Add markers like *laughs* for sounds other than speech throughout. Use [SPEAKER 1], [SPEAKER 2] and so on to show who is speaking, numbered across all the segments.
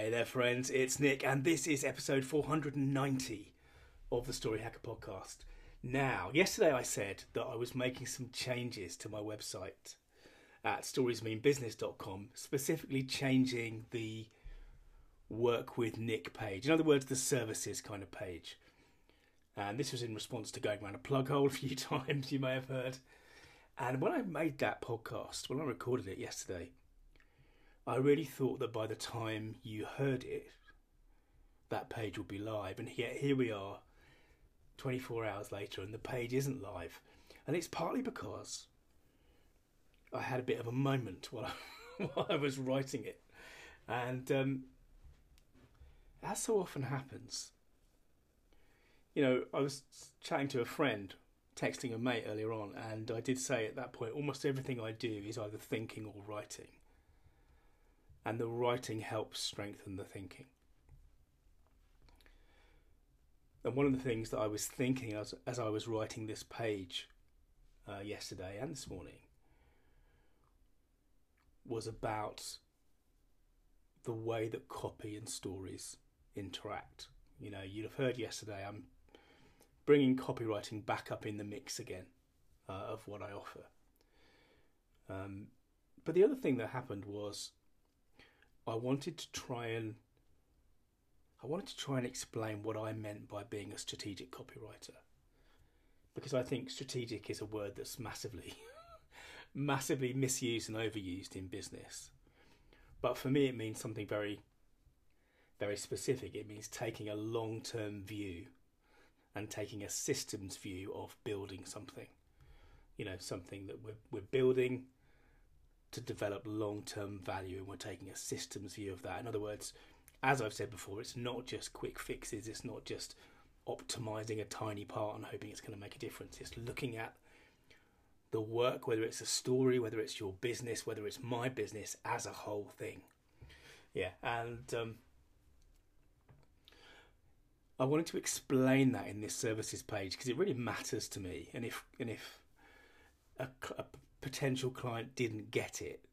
[SPEAKER 1] Hey there, friends. It's Nick, and this is episode 490 of the Story Hacker podcast. Now, yesterday I said that I was making some changes to my website at storiesmeanbusiness.com, specifically changing the work with Nick page. In other words, the services kind of page. And this was in response to going around a plug hole a few *laughs* times, you may have heard. And when I made that podcast, when I recorded it yesterday, I really thought that by the time you heard it, that page would be live. And yet here we are, 24 hours later, and the page isn't live. And it's partly because I had a bit of a moment while I, *laughs* while I was writing it. And um, as so often happens, you know, I was chatting to a friend, texting a mate earlier on, and I did say at that point almost everything I do is either thinking or writing and the writing helps strengthen the thinking. And one of the things that I was thinking as, as I was writing this page uh, yesterday and this morning was about the way that copy and stories interact. You know, you'd have heard yesterday I'm bringing copywriting back up in the mix again uh, of what I offer. Um, but the other thing that happened was I wanted to try and I wanted to try and explain what I meant by being a strategic copywriter. Because I think strategic is a word that's massively *laughs* massively misused and overused in business. But for me it means something very very specific. It means taking a long-term view and taking a systems view of building something. You know, something that we're we're building to develop long term value, and we're taking a systems view of that. In other words, as I've said before, it's not just quick fixes, it's not just optimizing a tiny part and hoping it's going to make a difference. It's looking at the work, whether it's a story, whether it's your business, whether it's my business, as a whole thing. Yeah, and um, I wanted to explain that in this services page because it really matters to me. And if and if a, a potential client didn't get it,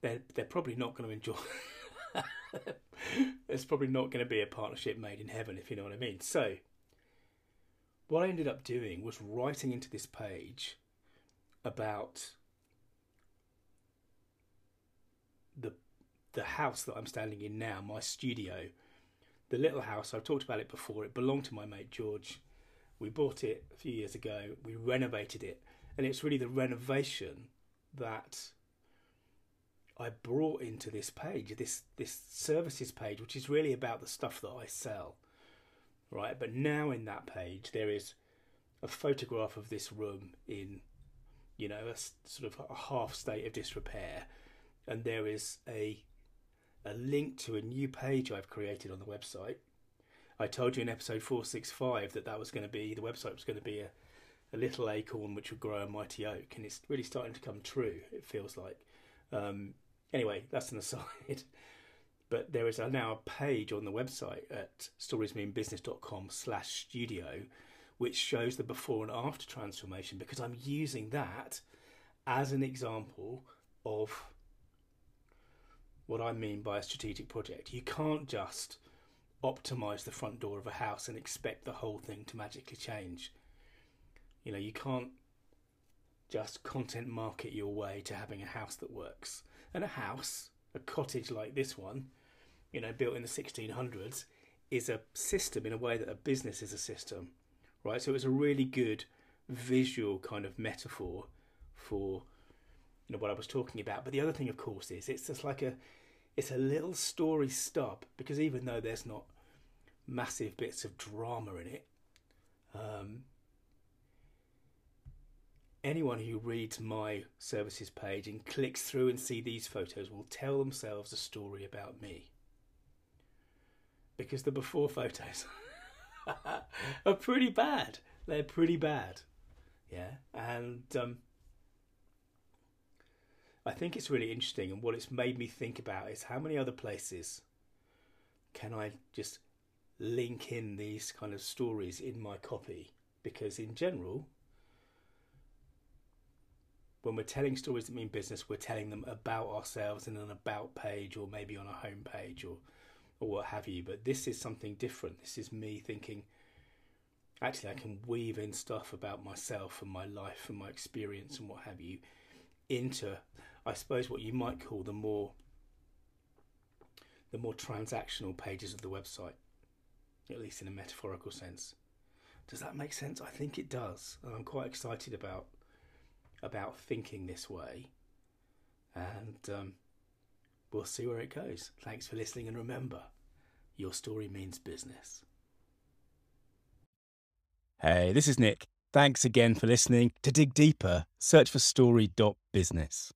[SPEAKER 1] they're they're probably not going to enjoy. *laughs* There's probably not going to be a partnership made in heaven, if you know what I mean. So, what I ended up doing was writing into this page about the the house that I'm standing in now, my studio, the little house. I've talked about it before. It belonged to my mate George. We bought it a few years ago. We renovated it, and it's really the renovation that I brought into this page, this this services page, which is really about the stuff that I sell, right? But now in that page there is a photograph of this room in, you know, a sort of a half state of disrepair, and there is a a link to a new page I've created on the website. I told you in episode 465 that that was going to be the website was going to be a a little acorn which would grow a mighty oak, and it's really starting to come true. It feels like. Um, anyway, that's an aside. *laughs* but there is a, now a page on the website at storiesmeanbusiness.com slash studio which shows the before and after transformation because I'm using that as an example of what I mean by a strategic project. You can't just optimize the front door of a house and expect the whole thing to magically change. You know, you can't just content market your way to having a house that works. And a house, a cottage like this one, you know, built in the 1600s, is a system in a way that a business is a system, right? So it's a really good visual kind of metaphor for you know what I was talking about. But the other thing, of course, is it's just like a it's a little story stub because even though there's not massive bits of drama in it, um, anyone who reads my services page and clicks through and see these photos will tell themselves a story about me. Because the before photos *laughs* are pretty bad. They're pretty bad. Yeah. And um, I think it's really interesting. And what it's made me think about is how many other places can I just link in these kind of stories in my copy? Because in general, when we're telling stories that mean business, we're telling them about ourselves in an about page or maybe on a home page or or what have you. But this is something different. This is me thinking actually I can weave in stuff about myself and my life and my experience and what have you into I suppose what you might call the more the more transactional pages of the website, at least in a metaphorical sense. Does that make sense? I think it does. And I'm quite excited about about thinking this way. And um, we'll see where it goes. Thanks for listening, and remember, your story means business.
[SPEAKER 2] Hey, this is Nick. Thanks again for listening. To dig deeper, search for story.business.